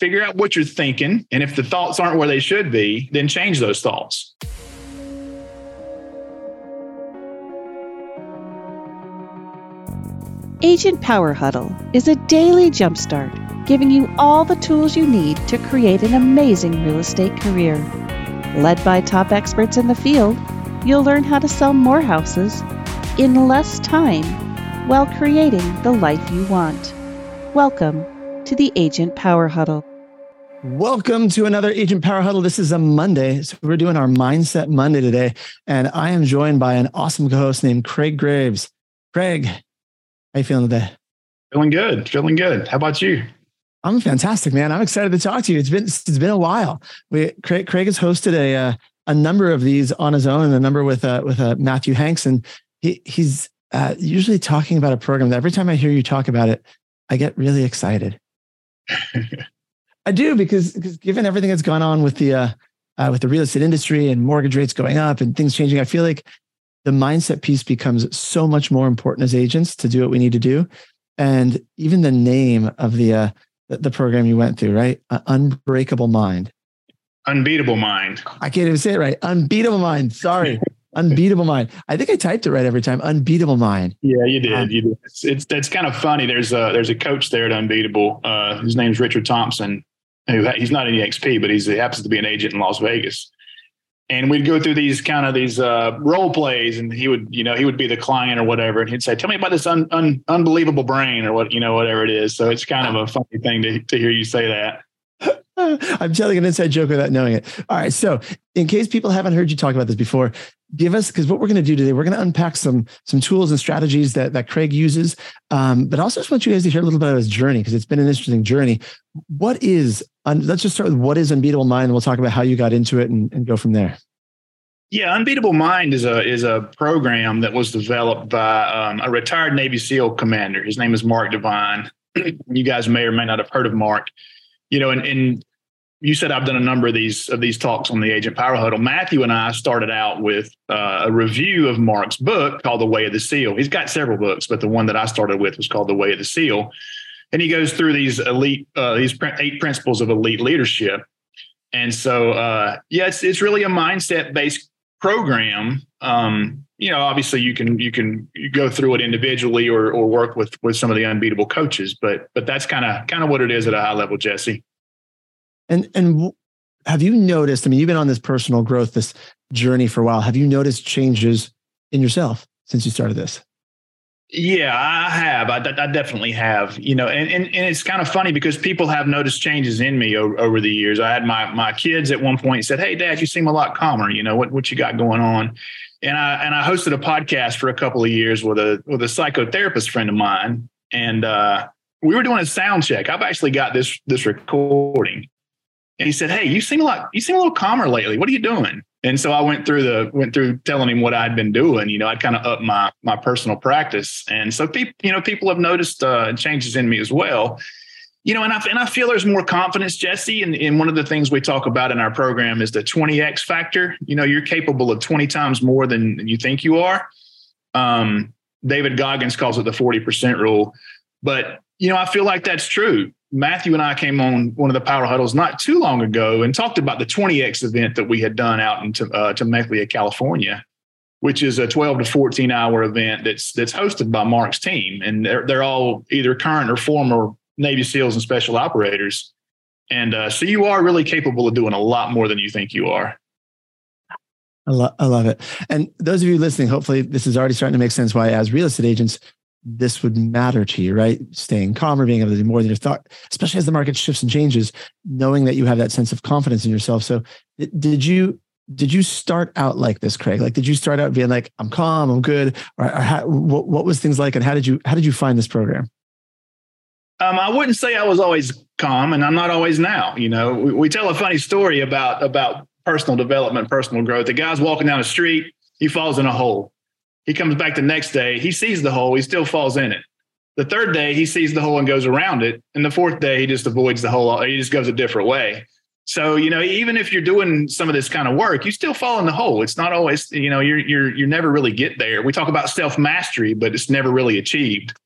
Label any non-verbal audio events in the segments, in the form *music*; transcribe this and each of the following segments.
figure out what you're thinking. And if the thoughts aren't where they should be, then change those thoughts. Agent Power Huddle is a daily jumpstart, giving you all the tools you need to create an amazing real estate career. Led by top experts in the field, you'll learn how to sell more houses in less time while creating the life you want. Welcome to the Agent Power Huddle. Welcome to another Agent Power Huddle. This is a Monday. So we're doing our Mindset Monday today. And I am joined by an awesome co-host named Craig Graves. Craig, how you feeling today? Feeling good. Feeling good. How about you? I'm fantastic, man. I'm excited to talk to you. It's been it's been a while. We Craig, Craig has hosted a uh, a number of these on his own and a number with uh, with uh, Matthew Hanks, and he he's uh, usually talking about a program that every time I hear you talk about it, I get really excited. I do because because given everything that's gone on with the uh, uh, with the real estate industry and mortgage rates going up and things changing, I feel like the mindset piece becomes so much more important as agents to do what we need to do. And even the name of the uh, the program you went through, right? Uh, Unbreakable Mind. Unbeatable Mind. I can't even say it right. Unbeatable Mind. Sorry. *laughs* Unbeatable Mind. I think I typed it right every time. Unbeatable Mind. Yeah, you did. Um, you did. It's, it's that's kind of funny. There's a there's a coach there at Unbeatable. Uh, his name's Richard Thompson. Who he's not an EXP, but he's he happens to be an agent in Las Vegas. And we'd go through these kind of these uh, role plays, and he would, you know, he would be the client or whatever, and he'd say, "Tell me about this un, un, unbelievable brain or what, you know, whatever it is." So it's kind of a funny thing to to hear you say that. *laughs* I'm telling an inside joke without knowing it. All right. So, in case people haven't heard you talk about this before, give us because what we're going to do today, we're going to unpack some some tools and strategies that that Craig uses, um, but also just want you guys to hear a little bit about his journey because it's been an interesting journey. What is? Un, let's just start with what is Unbeatable Mind, and we'll talk about how you got into it and, and go from there. Yeah, Unbeatable Mind is a is a program that was developed by um, a retired Navy SEAL commander. His name is Mark Divine. *clears throat* you guys may or may not have heard of Mark you know, and, and you said I've done a number of these of these talks on the Agent Power Huddle. Matthew and I started out with uh, a review of Mark's book called The Way of the SEAL. He's got several books, but the one that I started with was called The Way of the SEAL, and he goes through these elite uh, these eight principles of elite leadership. And so, uh, yeah, it's it's really a mindset based program. Um, you know, obviously you can you can go through it individually or or work with with some of the unbeatable coaches, but but that's kind of kind of what it is at a high level, Jesse. And and have you noticed? I mean, you've been on this personal growth, this journey for a while. Have you noticed changes in yourself since you started this? Yeah, I have. I, I, definitely have. You know, and, and and it's kind of funny because people have noticed changes in me over, over the years. I had my my kids at one point said, "Hey, Dad, you seem a lot calmer. You know what what you got going on?" And I and I hosted a podcast for a couple of years with a with a psychotherapist friend of mine, and uh, we were doing a sound check. I've actually got this this recording, and he said, "Hey, you seem a lot you seem a little calmer lately. What are you doing?" And so I went through the went through telling him what I'd been doing. You know, I'd kind of up my my personal practice, and so people, you know, people have noticed uh, changes in me as well. You know, and I and I feel there's more confidence, Jesse. And, and one of the things we talk about in our program is the 20x factor. You know, you're capable of 20 times more than you think you are. Um, David Goggins calls it the 40% rule, but you know, I feel like that's true. Matthew and I came on one of the power huddles not too long ago and talked about the 20x event that we had done out in uh, Temecula, California, which is a 12 to 14 hour event that's that's hosted by Mark's team, and they're they're all either current or former Navy SEALs and special operators, and uh, so you are really capable of doing a lot more than you think you are. I, lo- I love it. And those of you listening, hopefully this is already starting to make sense why, as real estate agents, this would matter to you, right? Staying calmer, being able to do more than you thought, especially as the market shifts and changes, knowing that you have that sense of confidence in yourself. So, did you did you start out like this, Craig? Like, did you start out being like, "I'm calm, I'm good," or, or how, what, what was things like, and how did you how did you find this program? Um, I wouldn't say I was always calm, and I'm not always now. You know, we, we tell a funny story about about personal development, personal growth. The guy's walking down the street, he falls in a hole he comes back the next day, he sees the hole, he still falls in it. The third day, he sees the hole and goes around it. And the fourth day, he just avoids the hole. He just goes a different way. So, you know, even if you're doing some of this kind of work, you still fall in the hole. It's not always, you know, you're you're you never really get there. We talk about self-mastery, but it's never really achieved.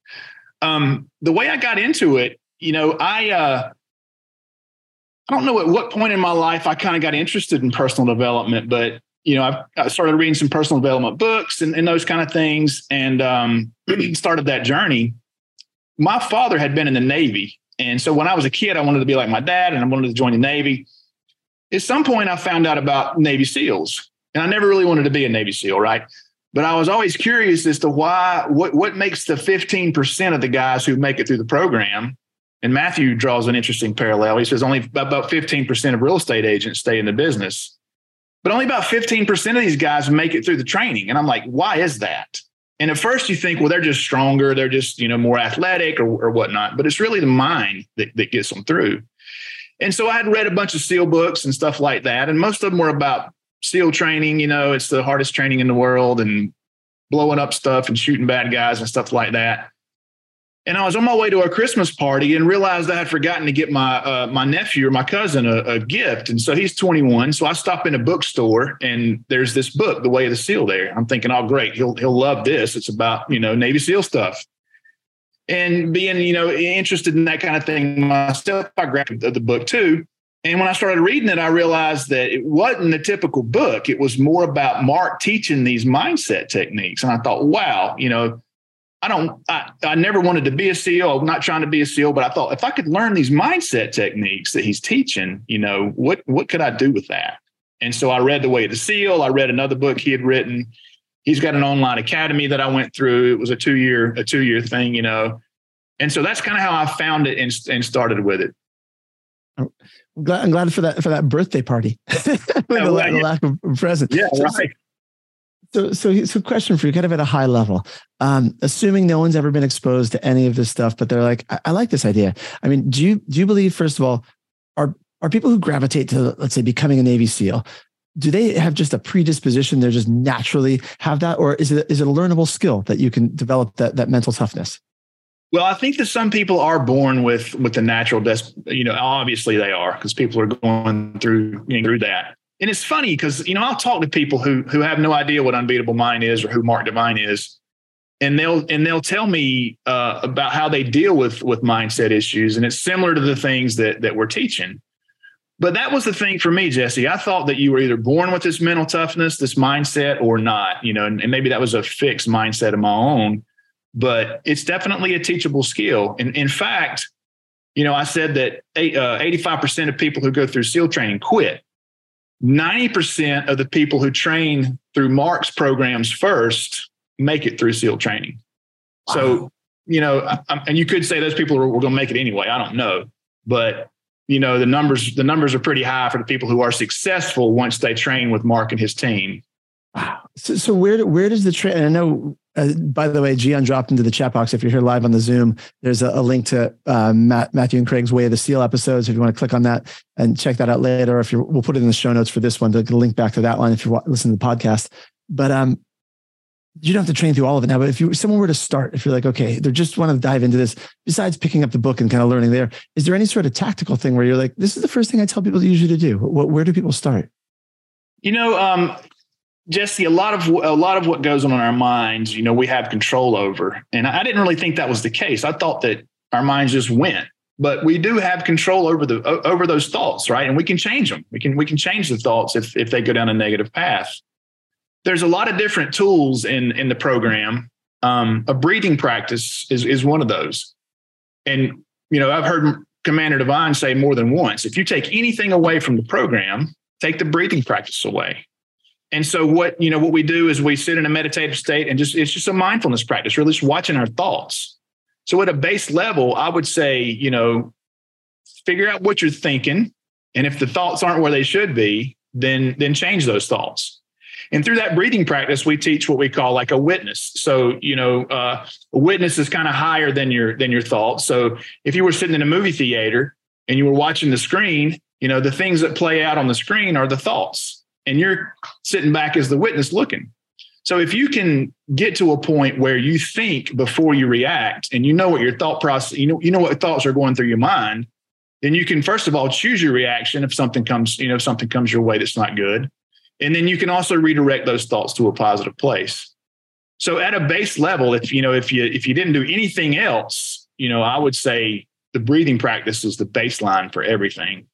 Um, the way I got into it, you know, I uh I don't know at what point in my life I kind of got interested in personal development, but you know, I've, I started reading some personal development books and, and those kind of things, and um, *clears throat* started that journey. My father had been in the Navy, and so when I was a kid, I wanted to be like my dad, and I wanted to join the Navy. At some point, I found out about Navy SEALs, and I never really wanted to be a Navy SEAL, right? But I was always curious as to why, what, what makes the 15% of the guys who make it through the program and Matthew draws an interesting parallel. He says only about 15% of real estate agents stay in the business, but only about 15% of these guys make it through the training. And I'm like, why is that? And at first you think, well, they're just stronger, they're just, you know, more athletic or, or whatnot, but it's really the mind that, that gets them through. And so I had read a bunch of SEAL books and stuff like that. And most of them were about SEAL training. You know, it's the hardest training in the world and blowing up stuff and shooting bad guys and stuff like that and I was on my way to a Christmas party and realized I had forgotten to get my uh, my nephew or my cousin a, a, gift. And so he's 21. So I stop in a bookstore and there's this book, The Way of the Seal. There, I'm thinking, oh, great, he'll he'll love this. It's about you know Navy SEAL stuff. And being you know interested in that kind of thing myself, I grabbed the book too. And when I started reading it, I realized that it wasn't a typical book. It was more about Mark teaching these mindset techniques. And I thought, wow, you know I don't, I, I never wanted to be a SEAL. I'm not trying to be a SEAL, but I thought if I could learn these mindset techniques that he's teaching, you know, what, what could I do with that? And so I read The Way of the SEAL. I read another book he had written. He's got an online academy that I went through. It was a two year, a two year thing, you know. And so that's kind of how I found it and, and started with it. I'm glad, I'm glad for that for that birthday party. *laughs* yeah, the, right, the lack of present. Yeah, right. So, so, so, question for you, kind of at a high level. Um, assuming no one's ever been exposed to any of this stuff, but they're like, I, I, like this idea. I mean, do you do you believe, first of all, are are people who gravitate to, let's say, becoming a Navy SEAL? Do they have just a predisposition? They're just naturally have that, or is it is it a learnable skill that you can develop that that mental toughness? Well, I think that some people are born with with the natural, des- you know, obviously they are because people are going through you know, through that and it's funny because you know I'll talk to people who who have no idea what Unbeatable Mind is or who Mark Divine is, and they'll and they'll tell me uh, about how they deal with with mindset issues, and it's similar to the things that that we're teaching. But that was the thing for me, Jesse. I thought that you were either born with this mental toughness, this mindset, or not. You know, and, and maybe that was a fixed mindset of my own. But it's definitely a teachable skill. And in fact, you know, I said that uh, eighty-five percent of people who go through SEAL training quit 90% of the people who train through Mark's programs first make it through SEAL training. Wow. So, you know, I, and you could say those people are, going to make it anyway. I don't know, but you know, the numbers the numbers are pretty high for the people who are successful once they train with Mark and his team. Wow. So, so where where does the train? I know uh, by the way, Gian dropped into the chat box. If you're here live on the Zoom, there's a, a link to uh, Matt, Matthew and Craig's Way of the Seal episodes. If you want to click on that and check that out later, or if you we'll put it in the show notes for this one to link back to that one if you're listening to the podcast. But um, you don't have to train through all of it now. But if you someone were to start, if you're like, okay, they're just want to dive into this, besides picking up the book and kind of learning there, is there any sort of tactical thing where you're like, this is the first thing I tell people to usually to do? What, where do people start? You know, um, Jesse, a lot of a lot of what goes on in our minds, you know, we have control over, and I didn't really think that was the case. I thought that our minds just went, but we do have control over the over those thoughts, right? And we can change them. We can we can change the thoughts if if they go down a negative path. There's a lot of different tools in in the program. Um, a breathing practice is is one of those, and you know, I've heard Commander Divine say more than once: if you take anything away from the program, take the breathing practice away and so what, you know, what we do is we sit in a meditative state and just it's just a mindfulness practice, really just watching our thoughts. So at a base level, I would say, you know, figure out what you're thinking. And if the thoughts aren't where they should be, then then change those thoughts. And through that breathing practice, we teach what we call like a witness. So, you know, uh, a witness is kind of higher than your than your thoughts. So if you were sitting in a movie theater and you were watching the screen, you know, the things that play out on the screen are the thoughts and you're sitting back as the witness looking. So if you can get to a point where you think before you react and you know what your thought process, you know, you know what thoughts are going through your mind, then you can first of all choose your reaction if something comes, you know, if something comes your way that's not good. And then you can also redirect those thoughts to a positive place. So at a base level, if you know, if you if you didn't do anything else, you know, I would say the breathing practice is the baseline for everything.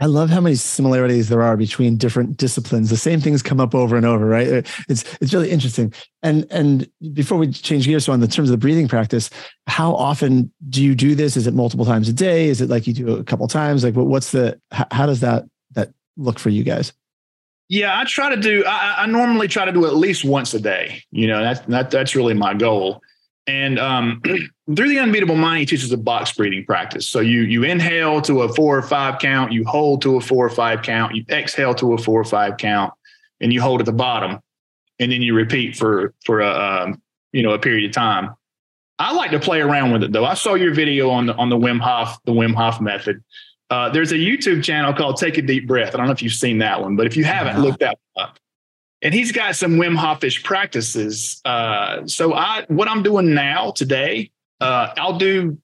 I love how many similarities there are between different disciplines. The same things come up over and over, right? Uh, it's it's really interesting. And and before we change gears, on the terms of the breathing practice, how often do you do this? Is it multiple times a day? Is it like you do a couple times? Like, what's the how does that that look for you guys? Yeah, I try to do. I, I normally try to do at least once a day. You know, that's that, that's really my goal. And um, *clears throat* through the unbeatable mind, he teaches a box breathing practice. So you you inhale to a four or five count, you hold to a four or five count, you exhale to a four or five count, and you hold at the bottom, and then you repeat for for a um, you know a period of time. I like to play around with it though. I saw your video on the on the Wim Hof the Wim Hof method. Uh, there's a YouTube channel called Take a Deep Breath. I don't know if you've seen that one, but if you haven't, look that up and he's got some Wim Hofish practices. Uh, so I, what I'm doing now today, uh, I'll do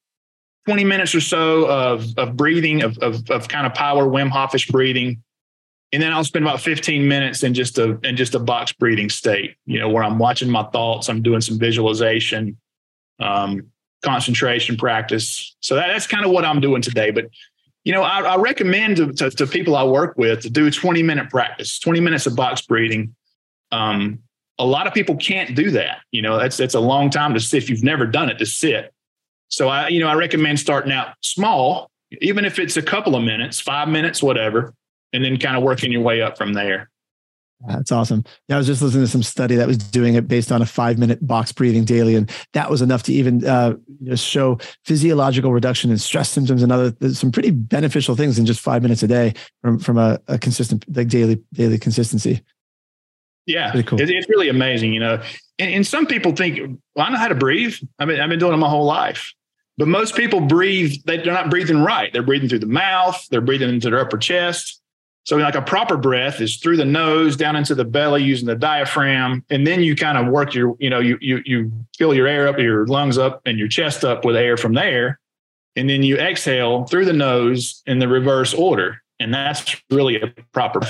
20 minutes or so of of breathing, of of, of kind of power Wim Hofish breathing, and then I'll spend about 15 minutes in just a in just a box breathing state. You know, where I'm watching my thoughts, I'm doing some visualization, um, concentration practice. So that, that's kind of what I'm doing today. But you know, I, I recommend to, to, to people I work with to do a 20 minute practice, 20 minutes of box breathing um, a lot of people can't do that. You know, that's that's a long time to sit if you've never done it to sit. So I, you know, I recommend starting out small, even if it's a couple of minutes, five minutes, whatever, and then kind of working your way up from there. That's awesome. Yeah, I was just listening to some study that was doing it based on a five minute box breathing daily, and that was enough to even uh, show physiological reduction in stress symptoms and other some pretty beneficial things in just five minutes a day from from a, a consistent like daily daily consistency. Yeah, cool. it, it's really amazing, you know. And, and, some people think, well, I know how to breathe. I mean, I've been doing it my whole life. But most people breathe, they, they're not breathing right. They're breathing through the mouth, they're breathing into their upper chest. So, like a proper breath is through the nose, down into the belly, using the diaphragm, and then you kind of work your, you know, you you you fill your air up, your lungs up, and your chest up with air from there, and then you exhale through the nose in the reverse order, and that's really a proper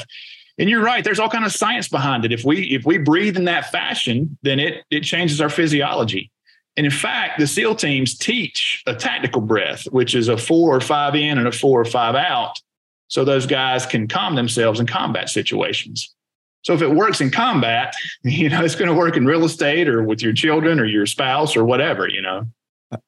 and you're right there's all kind of science behind it if we if we breathe in that fashion then it it changes our physiology and in fact the seal teams teach a tactical breath which is a four or five in and a four or five out so those guys can calm themselves in combat situations so if it works in combat *laughs* you know it's going to work in real estate or with your children or your spouse or whatever you know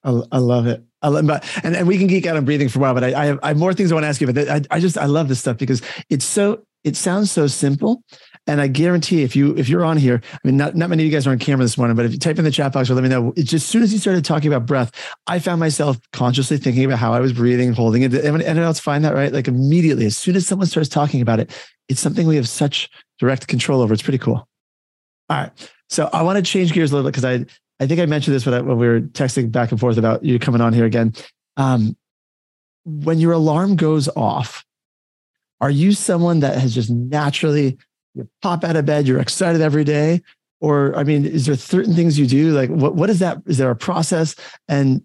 I, I love it. I love, but and, and we can geek out on breathing for a while, but I, I have, I have more things I want to ask you. But I, I just I love this stuff because it's so it sounds so simple. And I guarantee if you if you're on here, I mean, not, not many of you guys are on camera this morning, but if you type in the chat box or let me know, it's just as soon as you started talking about breath, I found myself consciously thinking about how I was breathing, holding it. Anyone, else find that right? Like immediately, as soon as someone starts talking about it, it's something we have such direct control over. It's pretty cool. All right. So I want to change gears a little bit because I I think I mentioned this when, I, when we were texting back and forth about you coming on here again. Um, when your alarm goes off, are you someone that has just naturally you pop out of bed, you're excited every day? Or, I mean, is there certain things you do? Like, what, what is that? Is there a process? And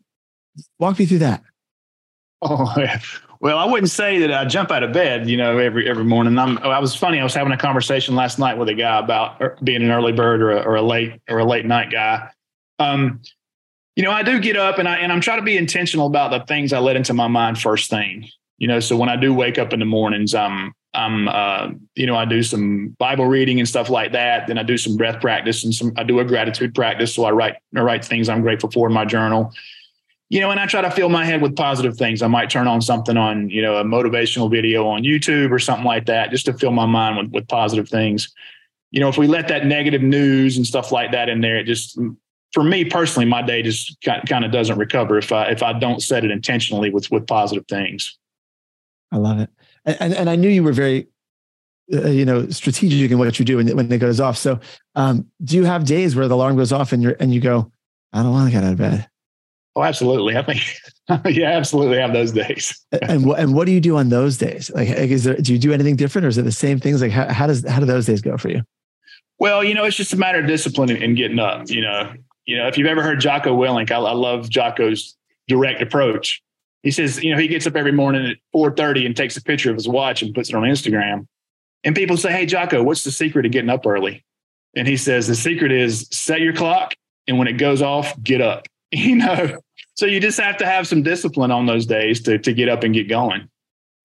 walk me through that. Oh, *laughs* well, I wouldn't say that I jump out of bed, you know, every every morning. I'm, I was funny. I was having a conversation last night with a guy about er, being an early bird or a, or a late or a late night guy. Um, you know, I do get up and I and I'm trying to be intentional about the things I let into my mind first thing you know so when i do wake up in the mornings i'm i'm uh, you know i do some bible reading and stuff like that. Then i do some breath practice and some i do a gratitude practice. So i write i write things i'm grateful for in my journal. You know and i try to fill my head with positive things. I might turn on something on you know a motivational video on youtube or something like that just to fill my mind with, with positive things. You know if we let that negative news and stuff like that in there it just for me personally my day just kind of doesn't recover if i if i don't set it intentionally with with positive things I love it. And, and I knew you were very, uh, you know, strategic in what you do when, when it goes off. So, um, do you have days where the alarm goes off and you're, and you go, I don't want to get out of bed? Oh, absolutely. I think, *laughs* yeah, absolutely have those days. and what, and what do you do on those days? Like, is there, do you do anything different or is it the same things? Like, how, how does, how do those days go for you? Well, you know, it's just a matter of discipline and getting up, you know, you know, if you've ever heard Jocko Willink, I, I love Jocko's direct approach he says, you know, he gets up every morning at 4:30 and takes a picture of his watch and puts it on Instagram. And people say, Hey, Jocko, what's the secret of getting up early? And he says, the secret is set your clock. And when it goes off, get up, *laughs* you know? So you just have to have some discipline on those days to, to get up and get going.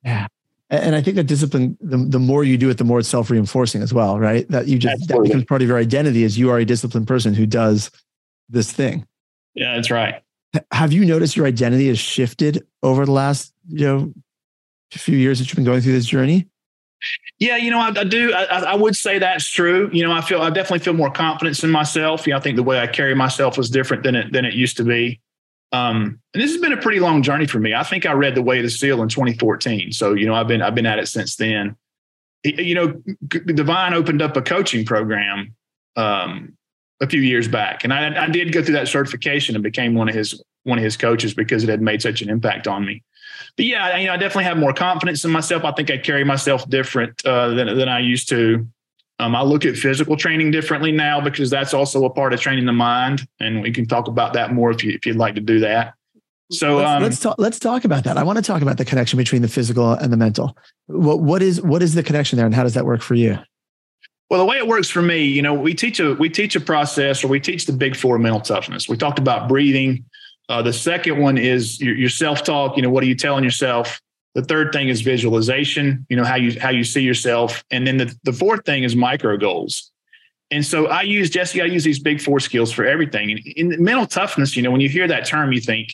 Yeah. And I think that discipline, the, the more you do it, the more it's self reinforcing as well, right? That you just, Absolutely. that becomes part of your identity as you are a disciplined person who does this thing. Yeah, that's right. Have you noticed your identity has shifted over the last, you know, few years that you've been going through this journey? Yeah, you know, I, I do. I, I, would say that's true. You know, I feel I definitely feel more confidence in myself. You know, I think the way I carry myself was different than it than it used to be. Um, and this has been a pretty long journey for me. I think I read The Way of the Seal in 2014. So, you know, I've been I've been at it since then. You know, Divine opened up a coaching program um, a few years back, and I, I did go through that certification and became one of his one of his coaches because it had made such an impact on me but yeah, you know, I definitely have more confidence in myself. I think I carry myself different uh, than than I used to. Um, I look at physical training differently now because that's also a part of training the mind, and we can talk about that more if you if you'd like to do that. So let's, um, let's talk. Let's talk about that. I want to talk about the connection between the physical and the mental. What what is what is the connection there, and how does that work for you? Well, the way it works for me, you know, we teach a we teach a process, or we teach the big four mental toughness. We talked about breathing, uh, the second one is your, your self talk. You know, what are you telling yourself? The third thing is visualization. You know how you how you see yourself, and then the the fourth thing is micro goals. And so I use Jesse. I use these big four skills for everything. And in mental toughness, you know, when you hear that term, you think,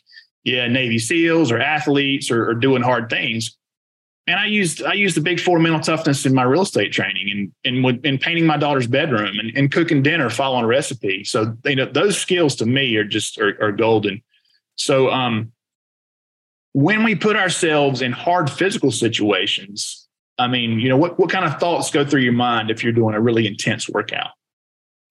yeah, Navy SEALs or athletes or, or doing hard things. And I used I used the big four mental toughness in my real estate training and and with, in painting my daughter's bedroom and, and cooking dinner, following a recipe. So you know those skills to me are just are, are golden. So um, when we put ourselves in hard physical situations, I mean, you know, what, what kind of thoughts go through your mind if you're doing a really intense workout?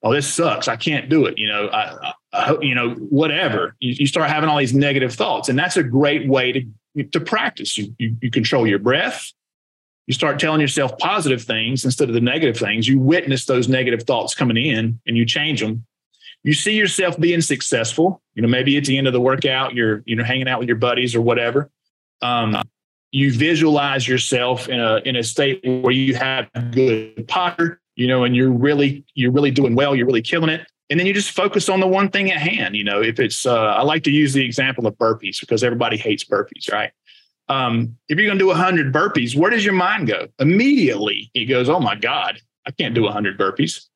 Oh, this sucks. I can't do it. You know, I, I you know, whatever. You, you, start having all these negative thoughts, and that's a great way to to practice. You, you you control your breath. You start telling yourself positive things instead of the negative things. You witness those negative thoughts coming in, and you change them you see yourself being successful. You know, maybe at the end of the workout, you're you know hanging out with your buddies or whatever. Um, you visualize yourself in a in a state where you have good posture, you know, and you're really you're really doing well. You're really killing it. And then you just focus on the one thing at hand. You know, if it's uh, I like to use the example of burpees because everybody hates burpees, right? Um, if you're going to do 100 burpees, where does your mind go? Immediately, it goes, "Oh my God, I can't do 100 burpees."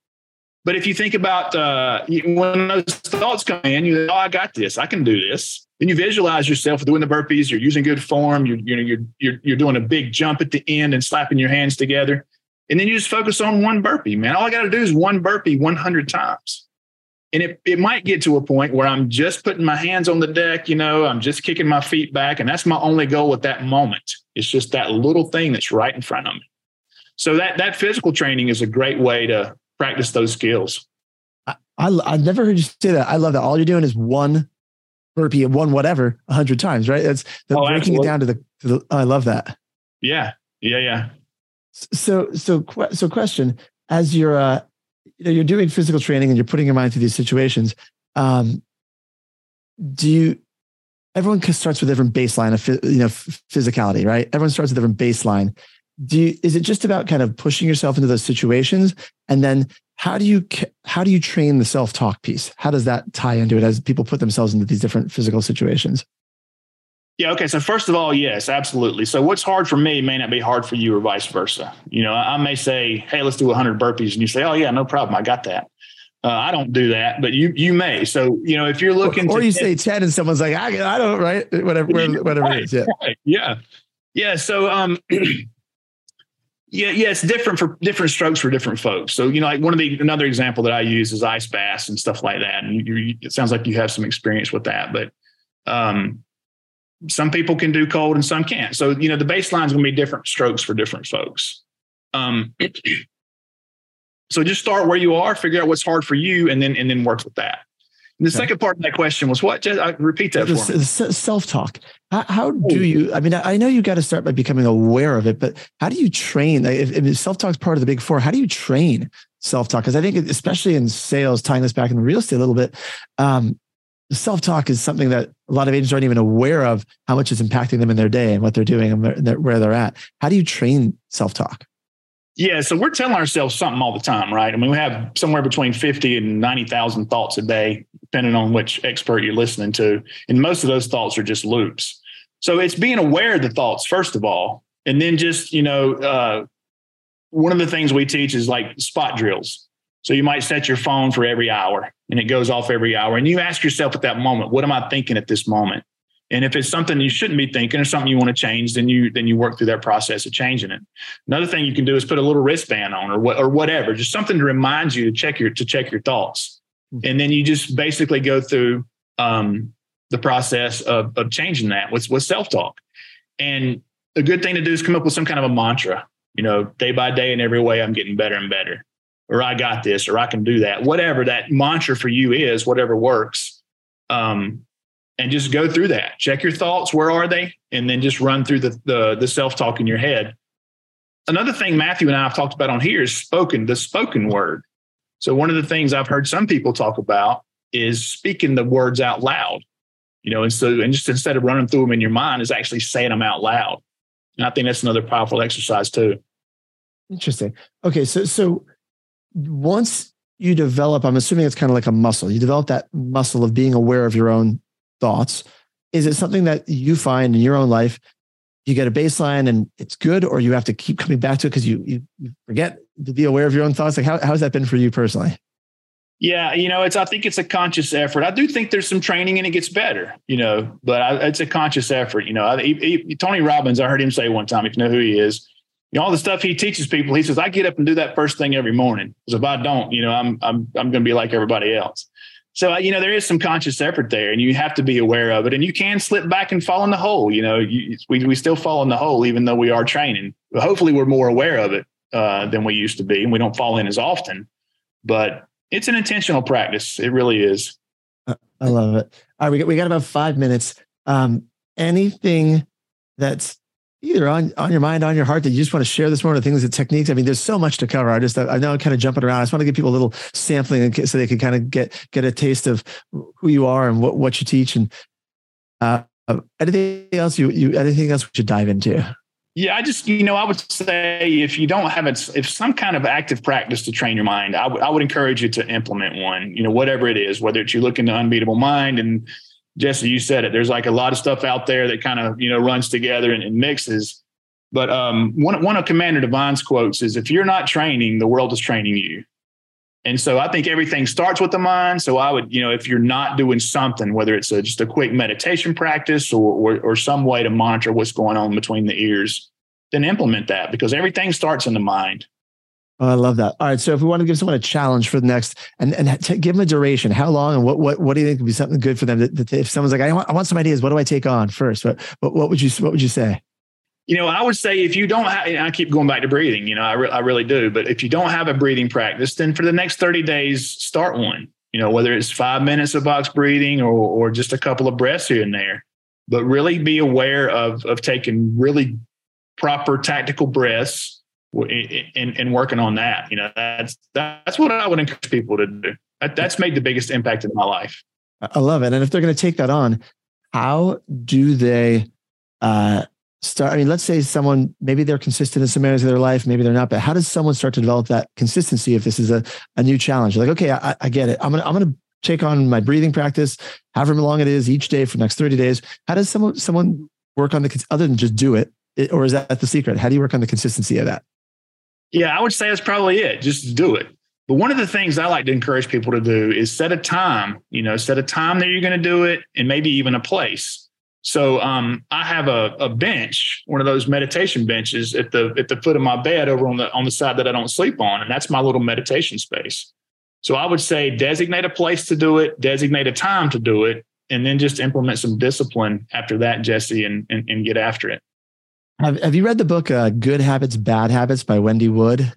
But if you think about uh, when those thoughts come in, you oh, I got this. I can do this. Then you visualize yourself doing the burpees. You're using good form. You're, you know, you're, you're, you're doing a big jump at the end and slapping your hands together. And then you just focus on one burpee, man. All I got to do is one burpee 100 times. And it, it might get to a point where I'm just putting my hands on the deck, you know, I'm just kicking my feet back. And that's my only goal at that moment. It's just that little thing that's right in front of me. So that that physical training is a great way to practice those skills. I, I have never heard you say that. I love that. All you're doing is one burpee, one whatever, a hundred times, right? It's the, oh, breaking absolutely. it down to the, to the. I love that. Yeah, yeah, yeah. So, so, so, question: As you're, uh, you know, you're doing physical training and you're putting your mind through these situations. Um, do you? Everyone starts with a different baseline of you know physicality, right? Everyone starts with a different baseline do you, is it just about kind of pushing yourself into those situations and then how do you how do you train the self-talk piece how does that tie into it as people put themselves into these different physical situations yeah okay so first of all yes absolutely so what's hard for me may not be hard for you or vice versa you know i may say hey let's do 100 burpees and you say oh yeah no problem i got that uh, I don't do that, but you you may. So you know, if you're looking, or, or you say ten, and someone's like, I, I don't, right? Whatever, whatever right, it is. Yeah, right, yeah, yeah. So um, *clears throat* Yeah, yeah, it's different for different strokes for different folks. So, you know, like one of the another example that I use is ice baths and stuff like that. And you, you, it sounds like you have some experience with that, but um, some people can do cold and some can't. So, you know, the baseline is going to be different strokes for different folks. Um, *clears throat* so just start where you are, figure out what's hard for you, and then and then work with that. And the okay. second part of that question was what? Just I, repeat that the, for me. Self talk. How, how, do you? I mean, I know you got to start by becoming aware of it, but how do you train? If, if self talk is part of the big four, how do you train self talk? Because I think, especially in sales, tying this back in real estate a little bit, um, self talk is something that a lot of agents aren't even aware of how much it's impacting them in their day and what they're doing and where they're at. How do you train self talk? Yeah, so we're telling ourselves something all the time, right? I mean, we have somewhere between 50 and 90,000 thoughts a day, depending on which expert you're listening to. And most of those thoughts are just loops. So it's being aware of the thoughts, first of all. And then just, you know, uh, one of the things we teach is like spot drills. So you might set your phone for every hour and it goes off every hour. And you ask yourself at that moment, what am I thinking at this moment? And if it's something you shouldn't be thinking or something you want to change, then you then you work through that process of changing it. Another thing you can do is put a little wristband on or what or whatever, just something to remind you to check your to check your thoughts. Mm-hmm. And then you just basically go through um, the process of, of changing that with, with self-talk. And a good thing to do is come up with some kind of a mantra, you know, day by day in every way, I'm getting better and better, or I got this, or I can do that, whatever that mantra for you is, whatever works. Um, and just go through that. Check your thoughts. Where are they? And then just run through the, the, the self-talk in your head. Another thing Matthew and I have talked about on here is spoken, the spoken word. So one of the things I've heard some people talk about is speaking the words out loud. You know, and so and just instead of running through them in your mind, is actually saying them out loud. And I think that's another powerful exercise too. Interesting. Okay, so so once you develop, I'm assuming it's kind of like a muscle. You develop that muscle of being aware of your own thoughts. Is it something that you find in your own life? You get a baseline and it's good, or you have to keep coming back to it because you, you, forget to be aware of your own thoughts. Like how, how has that been for you personally? Yeah, you know, it's I think it's a conscious effort. I do think there's some training and it gets better, you know, but I, it's a conscious effort. You know, I, he, he, Tony Robbins, I heard him say one time, if you know who he is, know, all the stuff he teaches people, he says, I get up and do that first thing every morning. Because if I don't, you know, I'm I'm I'm going to be like everybody else. So you know, there is some conscious effort there, and you have to be aware of it. And you can slip back and fall in the hole. You know, you, we we still fall in the hole even though we are training. But hopefully, we're more aware of it uh, than we used to be, and we don't fall in as often. But it's an intentional practice. It really is. I love it. All right, we got, we got about five minutes. Um, anything that's either on, on your mind, on your heart that you just want to share this morning, the things, the techniques. I mean, there's so much to cover. I just, I know I'm kind of jumping around. I just want to give people a little sampling so they can kind of get, get a taste of who you are and what, what you teach. And uh, anything else you, you, anything else we should dive into? Yeah, I just, you know, I would say if you don't have it, if some kind of active practice to train your mind, I would encourage you to implement one, you know, whatever it is, whether it's you look into Unbeatable Mind and Jesse, you said it, there's like a lot of stuff out there that kind of, you know, runs together and, and mixes. But um, one, one of Commander Divine's quotes is if you're not training, the world is training you. And so I think everything starts with the mind. So I would, you know, if you're not doing something, whether it's a, just a quick meditation practice or, or, or some way to monitor what's going on between the ears, then implement that because everything starts in the mind. Oh, I love that. All right. So if we want to give someone a challenge for the next and, and t- give them a duration, how long and what, what, what do you think would be something good for them? That, if someone's like, I want, I want some ideas, what do I take on first? What, what, what would you, what would you say? you know, I would say if you don't have, I keep going back to breathing, you know, I, re- I really do. But if you don't have a breathing practice, then for the next 30 days, start one, you know, whether it's five minutes of box breathing or, or just a couple of breaths here and there. But really be aware of, of taking really proper tactical breaths and, and working on that. You know, that's, that's what I would encourage people to do. That, that's made the biggest impact in my life. I love it. And if they're going to take that on, how do they, uh, start? I mean, let's say someone maybe they're consistent in some areas of their life, maybe they're not. But how does someone start to develop that consistency if this is a, a new challenge? Like, okay, I, I get it. I'm gonna I'm gonna take on my breathing practice, however long it is each day for next 30 days. How does someone someone work on the other than just do it, or is that the secret? How do you work on the consistency of that? Yeah, I would say that's probably it. Just do it. But one of the things I like to encourage people to do is set a time, you know, set a time that you're going to do it and maybe even a place. So um, I have a, a bench, one of those meditation benches at the at the foot of my bed over on the on the side that I don't sleep on, and that's my little meditation space. So I would say designate a place to do it, designate a time to do it, and then just implement some discipline after that, Jesse, and and, and get after it. Have Have you read the book uh, "Good Habits, Bad Habits" by Wendy Wood?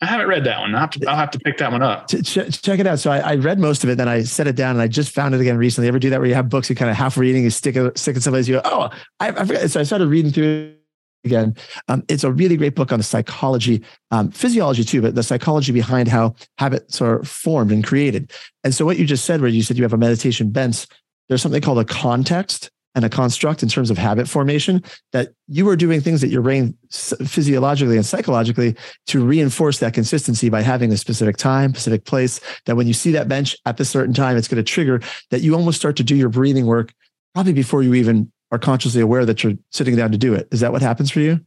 I haven't read that one. I'll have to, I'll have to pick that one up. Ch- check it out. So I, I, read most of it, then I set it down, and I just found it again recently. You ever do that where you have books you kind of half reading, you stick it, stick it someplace, you go, oh, I, I forgot. So I started reading through it again. Um, it's a really great book on the psychology, um, physiology too, but the psychology behind how habits are formed and created. And so what you just said, where you said you have a meditation bench, there's something called a context and a construct in terms of habit formation that you are doing things that your brain physiologically and psychologically to reinforce that consistency by having a specific time, specific place that when you see that bench at the certain time, it's going to trigger that you almost start to do your breathing work probably before you even are consciously aware that you're sitting down to do it. Is that what happens for you?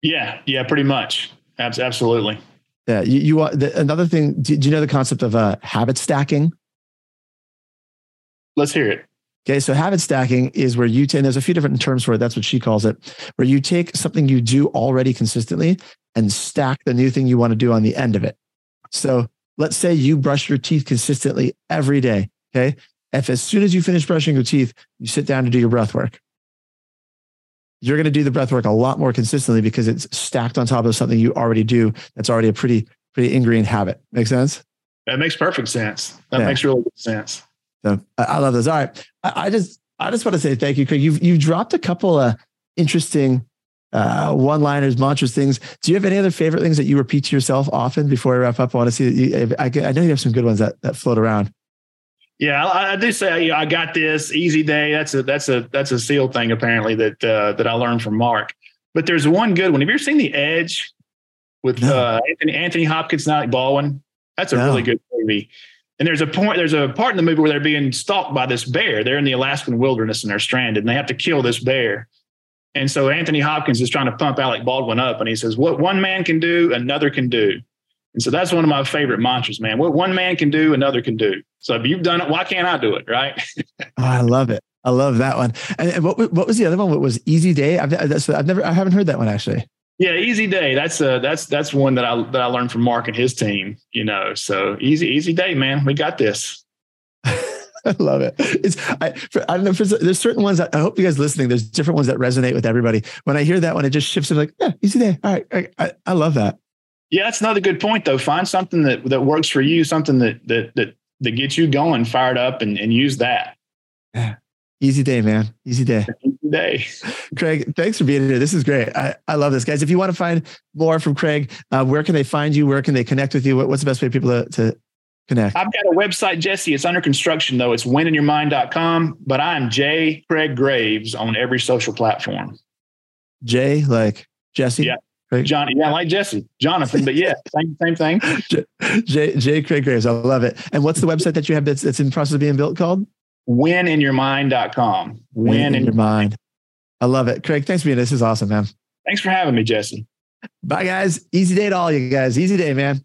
Yeah, yeah, pretty much. Absolutely. Yeah, you, you the, another thing. Do, do, you know the concept of uh, habit stacking? Let's hear it. Okay, so habit stacking is where you take. There's a few different terms for it. That's what she calls it. Where you take something you do already consistently and stack the new thing you want to do on the end of it. So let's say you brush your teeth consistently every day. Okay, if as soon as you finish brushing your teeth, you sit down to do your breath work, you're going to do the breath work a lot more consistently because it's stacked on top of something you already do. That's already a pretty pretty ingrained habit. Make sense? That makes perfect sense. That yeah. makes really good sense. So I, love those. All right, I, I, just I just want to say thank you, Craig. You've you've dropped a couple of interesting uh, one-liners, mantras, things. Do you have any other favorite things that you repeat to yourself often before I wrap up? I want to see. You, I, I know you have some good ones that that float around. Yeah, I, I do say I got this easy day. That's a that's a that's a seal thing apparently that uh, that I learned from Mark. But there's one good one. Have you ever seen The Edge with no. uh, Anthony Anthony Hopkins, not Baldwin? That's a no. really good movie. And there's a point, there's a part in the movie where they're being stalked by this bear. They're in the Alaskan wilderness and they're stranded and they have to kill this bear. And so Anthony Hopkins is trying to pump Alec Baldwin up and he says, What one man can do, another can do. And so that's one of my favorite mantras, man. What one man can do, another can do. So if you've done it, why can't I do it? Right. *laughs* oh, I love it. I love that one. And what, what was the other one? What was Easy Day? I've, I've never, I haven't heard that one actually. Yeah, easy day. That's uh that's that's one that I that I learned from Mark and his team, you know. So easy, easy day, man. We got this. *laughs* I love it. It's I, for, I don't know. For, there's certain ones that I hope you guys listening. There's different ones that resonate with everybody. When I hear that one, it just shifts. I'm like, yeah, easy day. All right, I, I, I love that. Yeah, that's another good point though. Find something that that works for you, something that that that that gets you going, fired up, and and use that. Yeah. Easy day, man. Easy day. *laughs* Day. Craig, thanks for being here. This is great. I, I love this, guys. If you want to find more from Craig, uh, where can they find you? Where can they connect with you? What, what's the best way for people to, to connect? I've got a website, Jesse. It's under construction, though. It's wininyourmind.com. But I'm J. Craig Graves on every social platform. J, like Jesse? Yeah. Craig. John, yeah, like Jesse, Jonathan, but yeah, same same thing. *laughs* J, J, J. Craig Graves, I love it. And what's the website that you have that's, that's in process of being built called? wininyourmind.com. Win, Win in your mind. I love it. Craig, thanks for being. This is awesome, man. Thanks for having me, Jesse. Bye, guys. Easy day to all you guys. Easy day, man.